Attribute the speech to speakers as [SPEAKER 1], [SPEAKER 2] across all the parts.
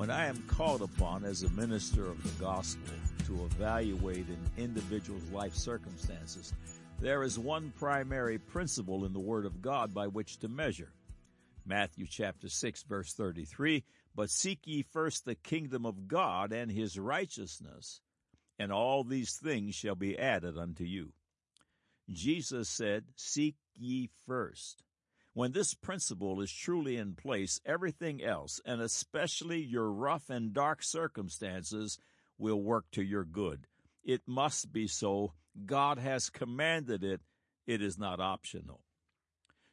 [SPEAKER 1] When I am called upon as a minister of the gospel to evaluate an individual's life circumstances, there is one primary principle in the Word of God by which to measure. Matthew chapter 6 verse 33, but seek ye first the kingdom of God and his righteousness, and all these things shall be added unto you. Jesus said, seek ye first. When this principle is truly in place, everything else, and especially your rough and dark circumstances, will work to your good. It must be so. God has commanded it. It is not optional.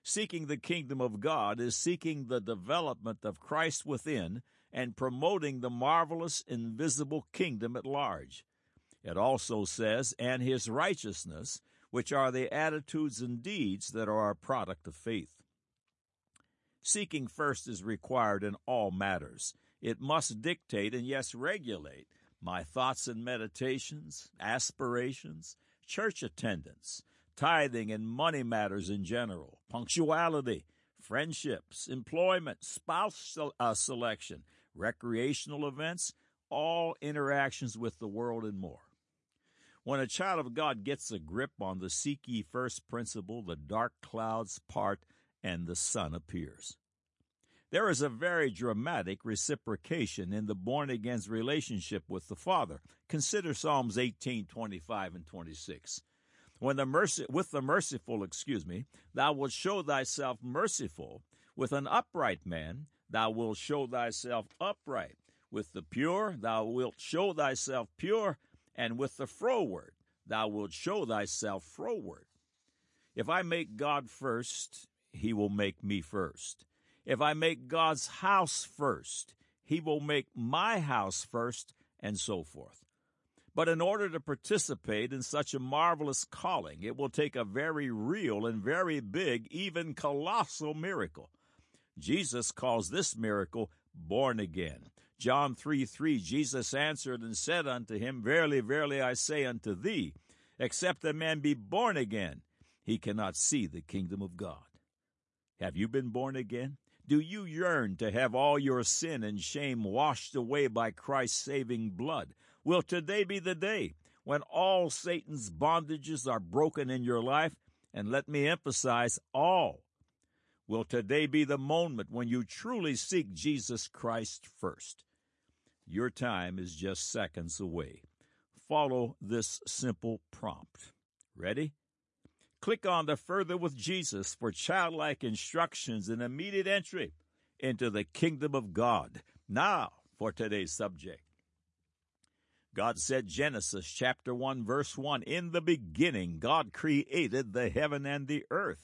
[SPEAKER 1] Seeking the kingdom of God is seeking the development of Christ within and promoting the marvelous invisible kingdom at large. It also says, and his righteousness, which are the attitudes and deeds that are a product of faith. Seeking first is required in all matters. It must dictate and, yes, regulate my thoughts and meditations, aspirations, church attendance, tithing and money matters in general, punctuality, friendships, employment, spouse uh, selection, recreational events, all interactions with the world and more. When a child of God gets a grip on the seek ye first principle, the dark clouds part and the sun appears. There is a very dramatic reciprocation in the born again's relationship with the Father. Consider Psalms 18, 25 and 26. When the mercy, with the merciful, excuse me, thou wilt show thyself merciful. With an upright man, thou wilt show thyself upright. With the pure, thou wilt show thyself pure. And with the froward, thou wilt show thyself froward. If I make God first, he will make me first. If I make God's house first, he will make my house first, and so forth. But in order to participate in such a marvelous calling, it will take a very real and very big, even colossal miracle. Jesus calls this miracle born again. John 3 3 Jesus answered and said unto him, Verily, verily, I say unto thee, except a man be born again, he cannot see the kingdom of God. Have you been born again? Do you yearn to have all your sin and shame washed away by Christ's saving blood? Will today be the day when all Satan's bondages are broken in your life? And let me emphasize all. Will today be the moment when you truly seek Jesus Christ first? Your time is just seconds away. Follow this simple prompt. Ready? Click on the Further with Jesus for childlike instructions and immediate entry into the kingdom of God. Now, for today's subject. God said, Genesis chapter 1, verse 1, In the beginning, God created the heaven and the earth.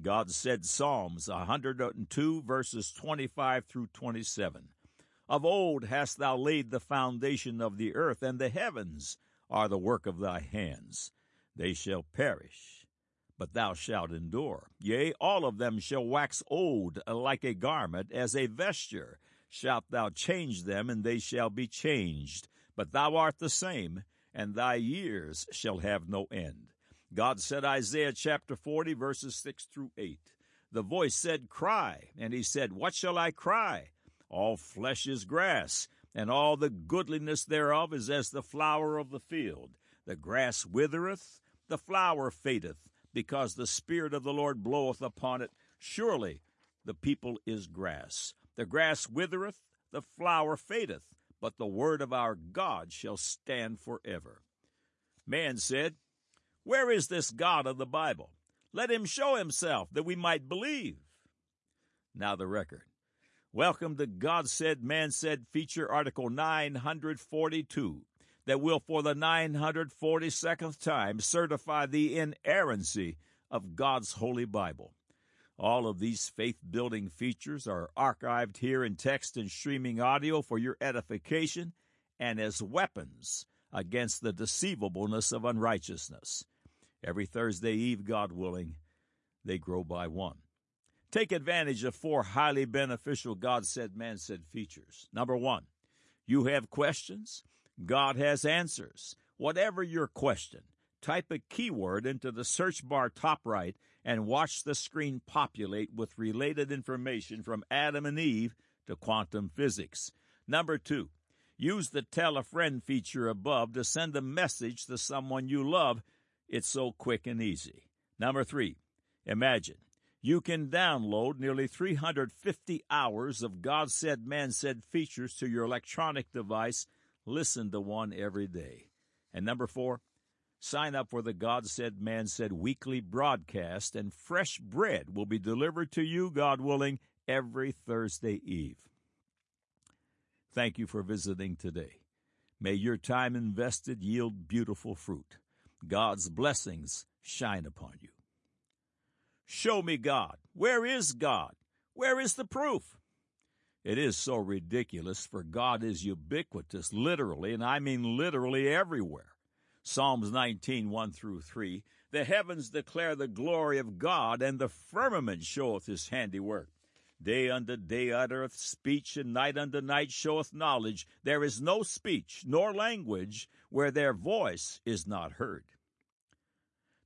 [SPEAKER 1] God said, Psalms 102, verses 25 through 27. Of old hast thou laid the foundation of the earth, and the heavens are the work of thy hands. They shall perish, but thou shalt endure. Yea, all of them shall wax old like a garment, as a vesture shalt thou change them, and they shall be changed. But thou art the same, and thy years shall have no end. God said, Isaiah chapter 40, verses 6 through 8. The voice said, Cry. And he said, What shall I cry? All flesh is grass, and all the goodliness thereof is as the flower of the field. The grass withereth, the flower fadeth, because the Spirit of the Lord bloweth upon it. Surely the people is grass. The grass withereth, the flower fadeth, but the word of our God shall stand forever. Man said, Where is this God of the Bible? Let him show himself that we might believe. Now the record. Welcome to God Said, Man Said feature article 942 that will for the 942nd time certify the inerrancy of God's Holy Bible. All of these faith building features are archived here in text and streaming audio for your edification and as weapons against the deceivableness of unrighteousness. Every Thursday Eve, God willing, they grow by one. Take advantage of four highly beneficial God said, man said features. Number one, you have questions? God has answers. Whatever your question, type a keyword into the search bar top right and watch the screen populate with related information from Adam and Eve to quantum physics. Number two, use the tell a friend feature above to send a message to someone you love. It's so quick and easy. Number three, imagine you can download nearly 350 hours of God said, man said features to your electronic device. Listen to one every day. And number four, sign up for the God said, man said weekly broadcast, and fresh bread will be delivered to you, God willing, every Thursday Eve. Thank you for visiting today. May your time invested yield beautiful fruit. God's blessings shine upon you. Show me God. Where is God? Where is the proof? It is so ridiculous, for God is ubiquitous, literally, and I mean literally everywhere. Psalms 19, 1 through 3. The heavens declare the glory of God, and the firmament showeth his handiwork. Day unto day uttereth speech, and night unto night showeth knowledge. There is no speech nor language where their voice is not heard.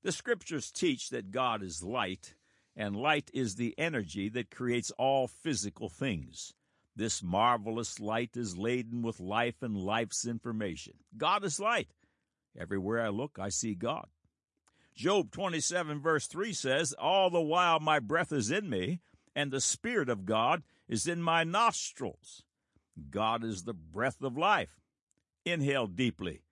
[SPEAKER 1] The scriptures teach that God is light, and light is the energy that creates all physical things. This marvelous light is laden with life and life's information. God is light. Everywhere I look, I see God. Job 27, verse 3 says, All the while my breath is in me, and the Spirit of God is in my nostrils. God is the breath of life. Inhale deeply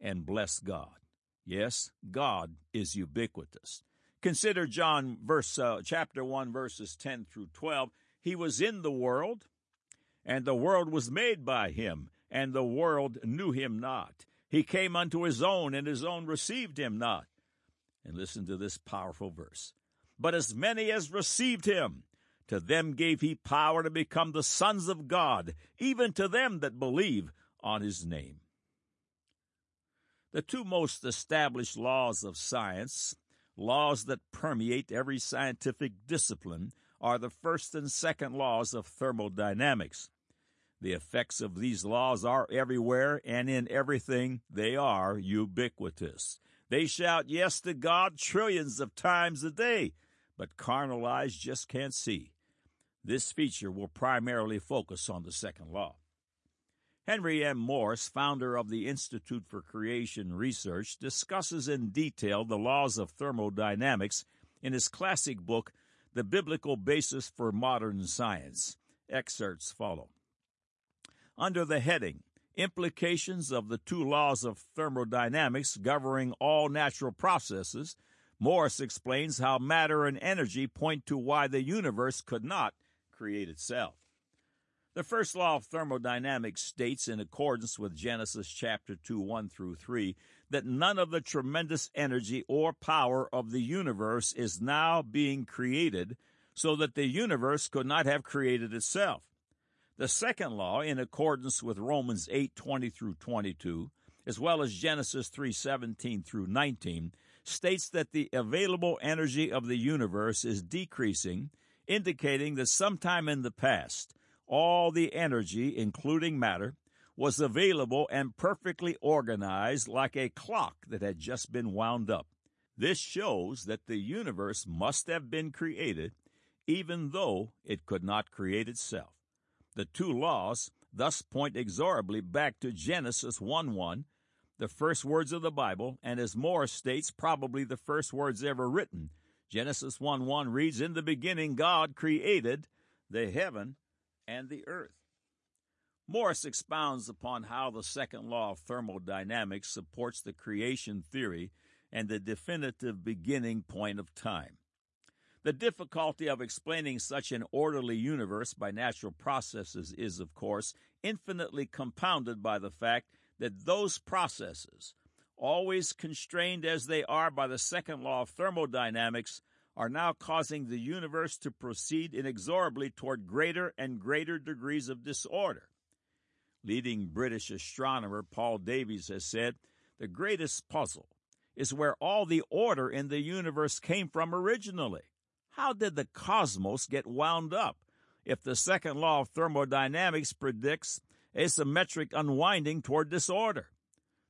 [SPEAKER 1] and bless God. Yes, God is ubiquitous. Consider John verse uh, chapter 1 verses 10 through 12. He was in the world, and the world was made by him, and the world knew him not. He came unto his own, and his own received him not. And listen to this powerful verse. But as many as received him, to them gave he power to become the sons of God, even to them that believe on his name. The two most established laws of science, laws that permeate every scientific discipline, are the first and second laws of thermodynamics. The effects of these laws are everywhere and in everything. They are ubiquitous. They shout yes to God trillions of times a day, but carnal eyes just can't see. This feature will primarily focus on the second law. Henry M. Morris, founder of the Institute for Creation Research, discusses in detail the laws of thermodynamics in his classic book, The Biblical Basis for Modern Science. Excerpts follow. Under the heading, Implications of the Two Laws of Thermodynamics Governing All Natural Processes, Morris explains how matter and energy point to why the universe could not create itself. The first law of thermodynamics states, in accordance with Genesis chapter 2, 1 through 3, that none of the tremendous energy or power of the universe is now being created, so that the universe could not have created itself. The second law, in accordance with Romans 8, 20 through 22, as well as Genesis 3, 17 through 19, states that the available energy of the universe is decreasing, indicating that sometime in the past, all the energy, including matter, was available and perfectly organized like a clock that had just been wound up. This shows that the universe must have been created, even though it could not create itself. The two laws thus point exorably back to Genesis 1 1, the first words of the Bible, and as Morris states, probably the first words ever written. Genesis 1 1 reads, In the beginning, God created the heaven and the earth. Morris expounds upon how the second law of thermodynamics supports the creation theory and the definitive beginning point of time. The difficulty of explaining such an orderly universe by natural processes is, of course, infinitely compounded by the fact that those processes, always constrained as they are by the second law of thermodynamics, are now causing the universe to proceed inexorably toward greater and greater degrees of disorder. Leading British astronomer Paul Davies has said the greatest puzzle is where all the order in the universe came from originally. How did the cosmos get wound up if the second law of thermodynamics predicts asymmetric unwinding toward disorder?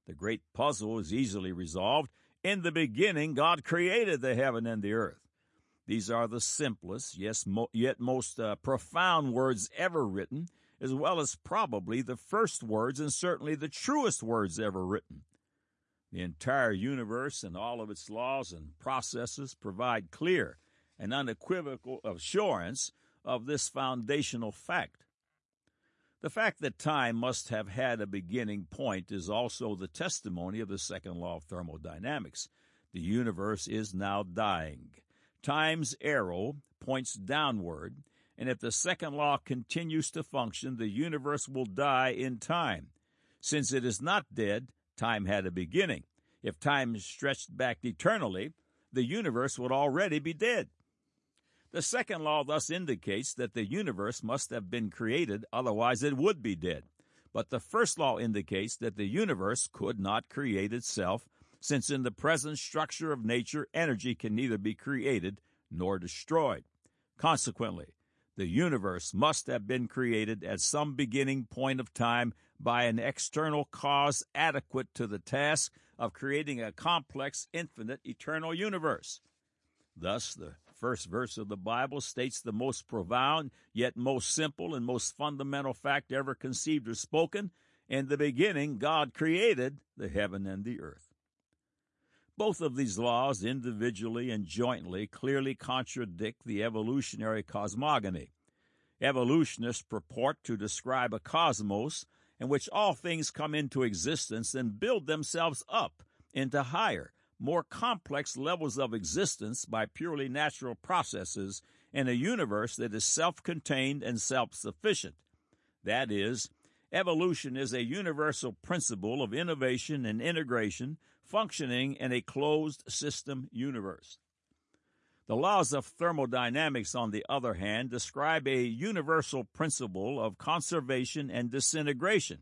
[SPEAKER 1] The great puzzle is easily resolved. In the beginning, God created the heaven and the earth. These are the simplest, yes, mo- yet most uh, profound words ever written, as well as probably the first words and certainly the truest words ever written. The entire universe and all of its laws and processes provide clear and unequivocal assurance of this foundational fact. The fact that time must have had a beginning point is also the testimony of the second law of thermodynamics. The universe is now dying. Time's arrow points downward, and if the second law continues to function, the universe will die in time. Since it is not dead, time had a beginning. If time stretched back eternally, the universe would already be dead. The second law thus indicates that the universe must have been created, otherwise it would be dead. But the first law indicates that the universe could not create itself, since in the present structure of nature, energy can neither be created nor destroyed. Consequently, the universe must have been created at some beginning point of time by an external cause adequate to the task of creating a complex, infinite, eternal universe. Thus, the first verse of the Bible states the most profound, yet most simple and most fundamental fact ever conceived or spoken. In the beginning, God created the heaven and the earth. Both of these laws, individually and jointly, clearly contradict the evolutionary cosmogony. Evolutionists purport to describe a cosmos in which all things come into existence and build themselves up into higher, more complex levels of existence by purely natural processes in a universe that is self contained and self sufficient. That is, evolution is a universal principle of innovation and integration functioning in a closed system universe. The laws of thermodynamics, on the other hand, describe a universal principle of conservation and disintegration,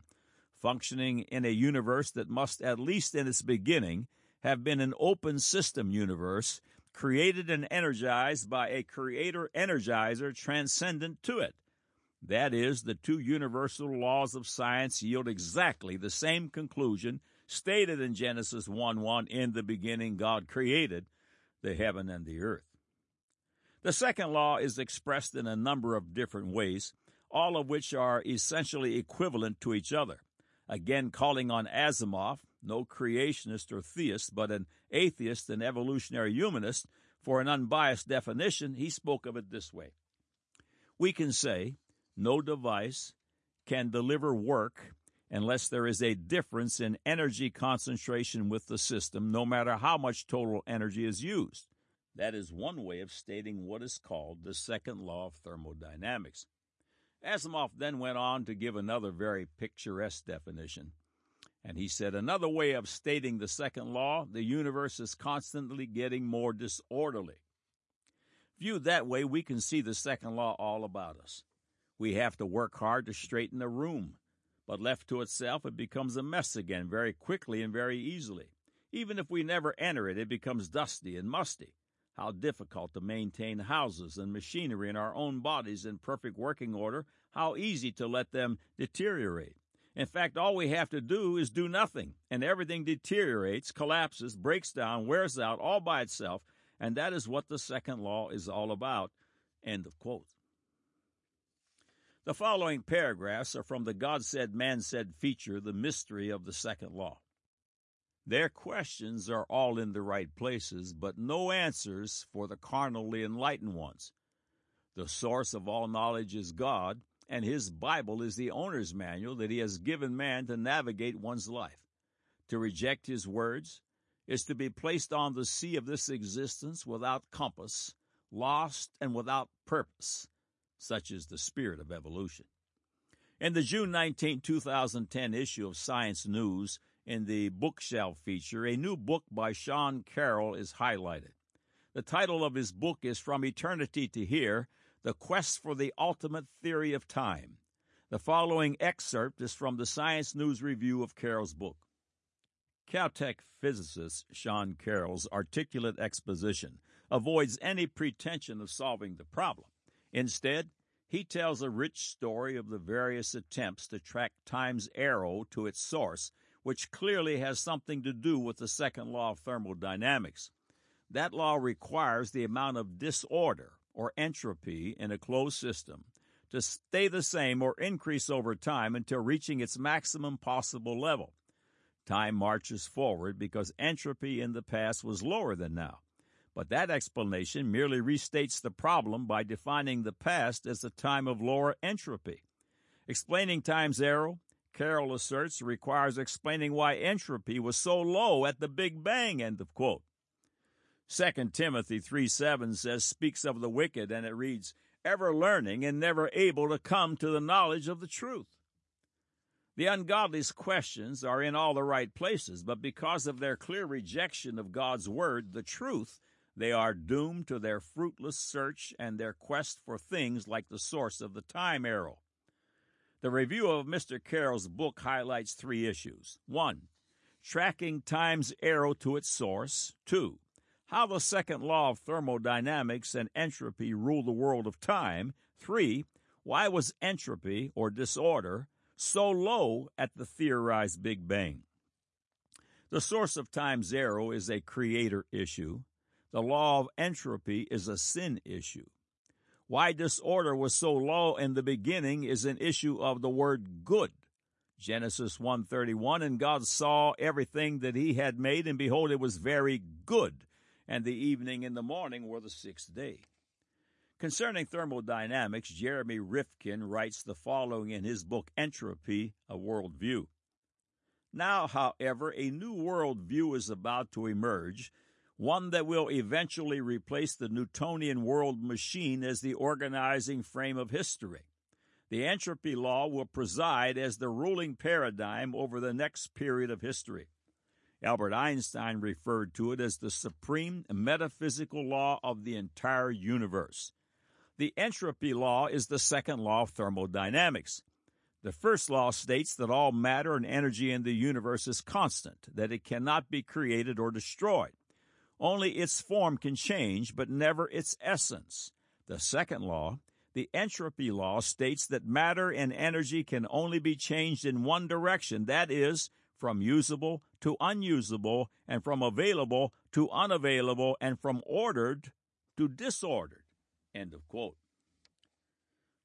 [SPEAKER 1] functioning in a universe that must, at least in its beginning, have been an open system universe created and energized by a creator energizer transcendent to it. That is, the two universal laws of science yield exactly the same conclusion stated in Genesis 1 1 In the beginning, God created the heaven and the earth. The second law is expressed in a number of different ways, all of which are essentially equivalent to each other. Again, calling on Asimov, no creationist or theist, but an atheist and evolutionary humanist, for an unbiased definition, he spoke of it this way We can say no device can deliver work unless there is a difference in energy concentration with the system, no matter how much total energy is used. That is one way of stating what is called the second law of thermodynamics. Asimov then went on to give another very picturesque definition. And he said, another way of stating the second law, the universe is constantly getting more disorderly. Viewed that way, we can see the second law all about us. We have to work hard to straighten a room, but left to itself, it becomes a mess again very quickly and very easily. Even if we never enter it, it becomes dusty and musty how difficult to maintain houses and machinery in our own bodies in perfect working order, how easy to let them deteriorate. In fact, all we have to do is do nothing, and everything deteriorates, collapses, breaks down, wears out all by itself, and that is what the second law is all about. End of quote. The following paragraphs are from the God Said, Man Said feature, The Mystery of the Second Law. Their questions are all in the right places, but no answers for the carnally enlightened ones. The source of all knowledge is God, and His Bible is the owner's manual that He has given man to navigate one's life. To reject His words is to be placed on the sea of this existence without compass, lost and without purpose. Such is the spirit of evolution. In the June 19, 2010 issue of Science News, in the bookshelf feature, a new book by Sean Carroll is highlighted. The title of his book is From Eternity to Here The Quest for the Ultimate Theory of Time. The following excerpt is from the Science News review of Carroll's book. Caltech physicist Sean Carroll's articulate exposition avoids any pretension of solving the problem. Instead, he tells a rich story of the various attempts to track time's arrow to its source which clearly has something to do with the second law of thermodynamics. That law requires the amount of disorder or entropy in a closed system to stay the same or increase over time until reaching its maximum possible level. Time marches forward because entropy in the past was lower than now. But that explanation merely restates the problem by defining the past as a time of lower entropy. Explaining time's arrow, Carroll asserts, requires explaining why entropy was so low at the Big Bang, end of quote. 2 Timothy 3 7 says, speaks of the wicked, and it reads, ever learning and never able to come to the knowledge of the truth. The ungodly's questions are in all the right places, but because of their clear rejection of God's word, the truth, they are doomed to their fruitless search and their quest for things like the source of the time arrow. The review of Mr. Carroll's book highlights three issues. One, tracking time's arrow to its source. Two, how the second law of thermodynamics and entropy rule the world of time. Three, why was entropy, or disorder, so low at the theorized Big Bang? The source of time zero is a creator issue. The law of entropy is a sin issue. Why disorder was so low in the beginning is an issue of the word good. Genesis 1:31 and God saw everything that he had made and behold it was very good and the evening and the morning were the sixth day. Concerning thermodynamics, Jeremy Rifkin writes the following in his book Entropy, A World View. Now, however, a new world view is about to emerge, one that will eventually replace the Newtonian world machine as the organizing frame of history. The entropy law will preside as the ruling paradigm over the next period of history. Albert Einstein referred to it as the supreme metaphysical law of the entire universe. The entropy law is the second law of thermodynamics. The first law states that all matter and energy in the universe is constant, that it cannot be created or destroyed. Only its form can change, but never its essence. The second law, the entropy law, states that matter and energy can only be changed in one direction, that is, from usable to unusable, and from available to unavailable, and from ordered to disordered.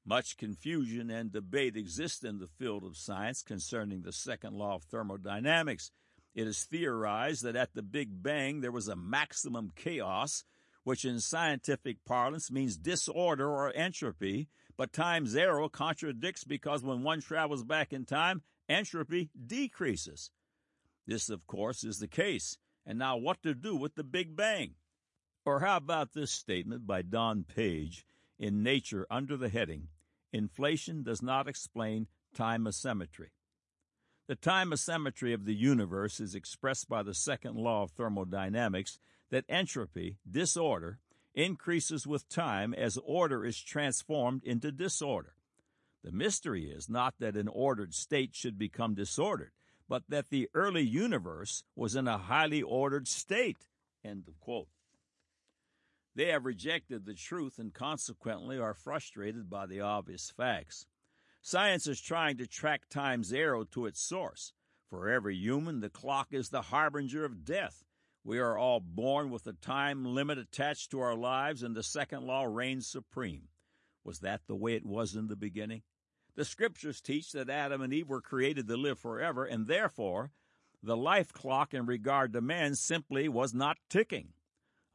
[SPEAKER 1] Much confusion and debate exist in the field of science concerning the second law of thermodynamics. It is theorized that at the Big Bang there was a maximum chaos, which in scientific parlance means disorder or entropy, but time zero contradicts because when one travels back in time, entropy decreases. This, of course, is the case. And now, what to do with the Big Bang? Or how about this statement by Don Page in Nature under the heading Inflation Does Not Explain Time Asymmetry? The time asymmetry of the universe is expressed by the second law of thermodynamics that entropy, disorder, increases with time as order is transformed into disorder. The mystery is not that an ordered state should become disordered, but that the early universe was in a highly ordered state. End of quote. They have rejected the truth and consequently are frustrated by the obvious facts. Science is trying to track time's arrow to its source. For every human, the clock is the harbinger of death. We are all born with a time limit attached to our lives, and the second law reigns supreme. Was that the way it was in the beginning? The scriptures teach that Adam and Eve were created to live forever, and therefore the life clock in regard to man simply was not ticking.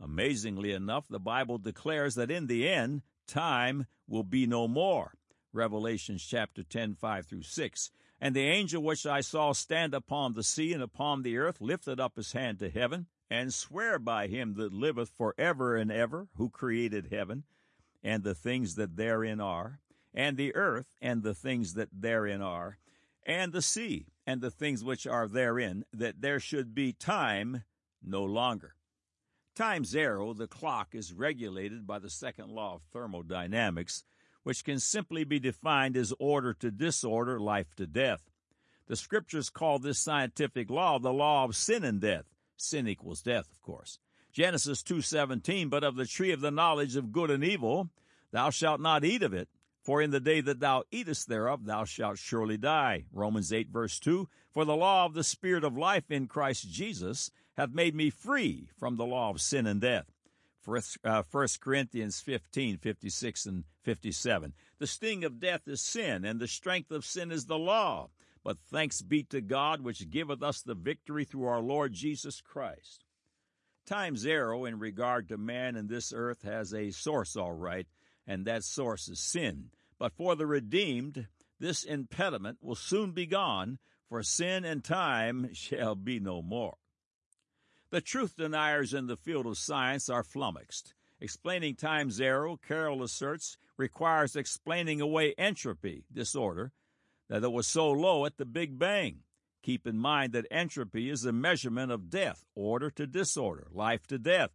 [SPEAKER 1] Amazingly enough, the Bible declares that in the end, time will be no more. Revelations chapter 10, 5 through 6. And the angel which I saw stand upon the sea and upon the earth lifted up his hand to heaven, and swear by him that liveth for ever and ever, who created heaven, and the things that therein are, and the earth and the things that therein are, and the sea and the things which are therein, that there should be time no longer. Time zero, the clock, is regulated by the second law of thermodynamics, which can simply be defined as order to disorder, life to death. The scriptures call this scientific law the law of sin and death. Sin equals death, of course. Genesis 2:17, but of the tree of the knowledge of good and evil, thou shalt not eat of it, for in the day that thou eatest thereof, thou shalt surely die. Romans 8, verse 2. For the law of the Spirit of life in Christ Jesus hath made me free from the law of sin and death. 1 uh, Corinthians 15, 56 and 57. The sting of death is sin, and the strength of sin is the law. But thanks be to God, which giveth us the victory through our Lord Jesus Christ. Time zero in regard to man in this earth has a source, all right, and that source is sin. But for the redeemed, this impediment will soon be gone, for sin and time shall be no more. The truth deniers in the field of science are flummoxed. Explaining time zero, Carroll asserts, requires explaining away entropy, disorder, that it was so low at the Big Bang. Keep in mind that entropy is a measurement of death, order to disorder, life to death.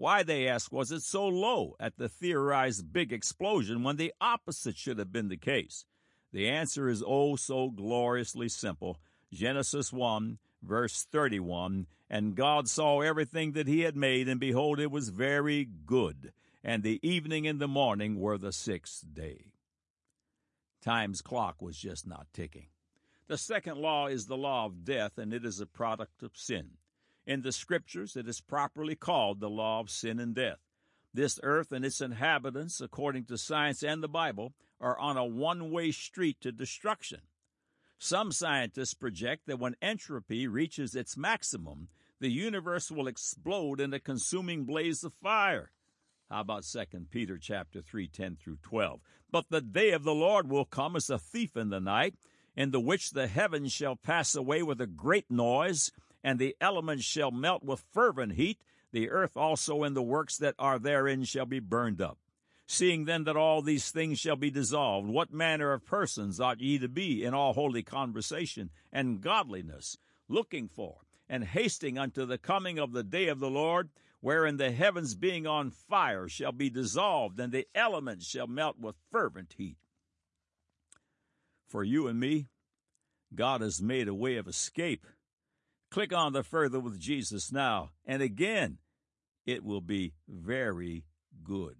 [SPEAKER 1] Why, they ask, was it so low at the theorized big explosion when the opposite should have been the case? The answer is oh so gloriously simple. Genesis 1, verse 31 And God saw everything that he had made, and behold, it was very good. And the evening and the morning were the sixth day. Time's clock was just not ticking. The second law is the law of death, and it is a product of sin. In the scriptures, it is properly called the law of sin and death. This earth and its inhabitants, according to science and the Bible, are on a one way street to destruction. Some scientists project that when entropy reaches its maximum, the universe will explode in a consuming blaze of fire. How about 2 Peter chapter 3, 10 through 12? But the day of the Lord will come as a thief in the night, in the which the heavens shall pass away with a great noise, and the elements shall melt with fervent heat, the earth also and the works that are therein shall be burned up. Seeing then that all these things shall be dissolved, what manner of persons ought ye to be in all holy conversation and godliness, looking for and hasting unto the coming of the day of the Lord, wherein the heavens being on fire shall be dissolved, and the elements shall melt with fervent heat. For you and me, God has made a way of escape. Click on the further with Jesus now, and again, it will be very good.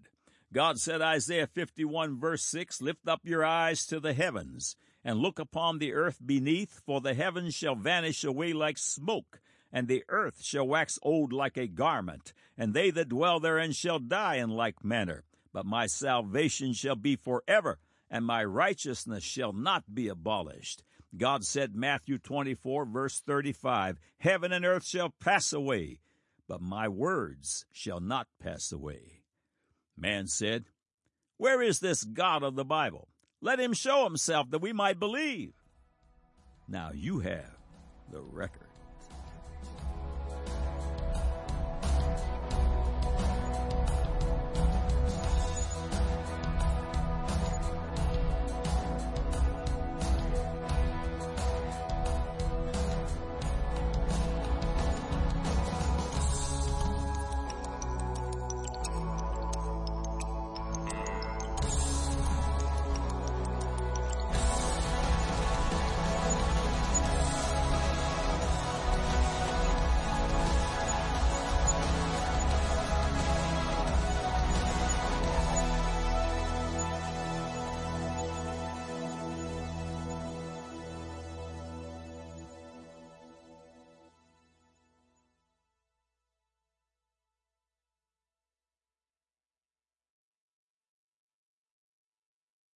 [SPEAKER 1] God said, Isaiah 51, verse 6, Lift up your eyes to the heavens, and look upon the earth beneath, for the heavens shall vanish away like smoke, and the earth shall wax old like a garment, and they that dwell therein shall die in like manner. But my salvation shall be forever, and my righteousness shall not be abolished. God said, Matthew 24, verse 35, Heaven and earth shall pass away, but my words shall not pass away. Man said, Where is this God of the Bible? Let him show himself that we might believe. Now you have the record.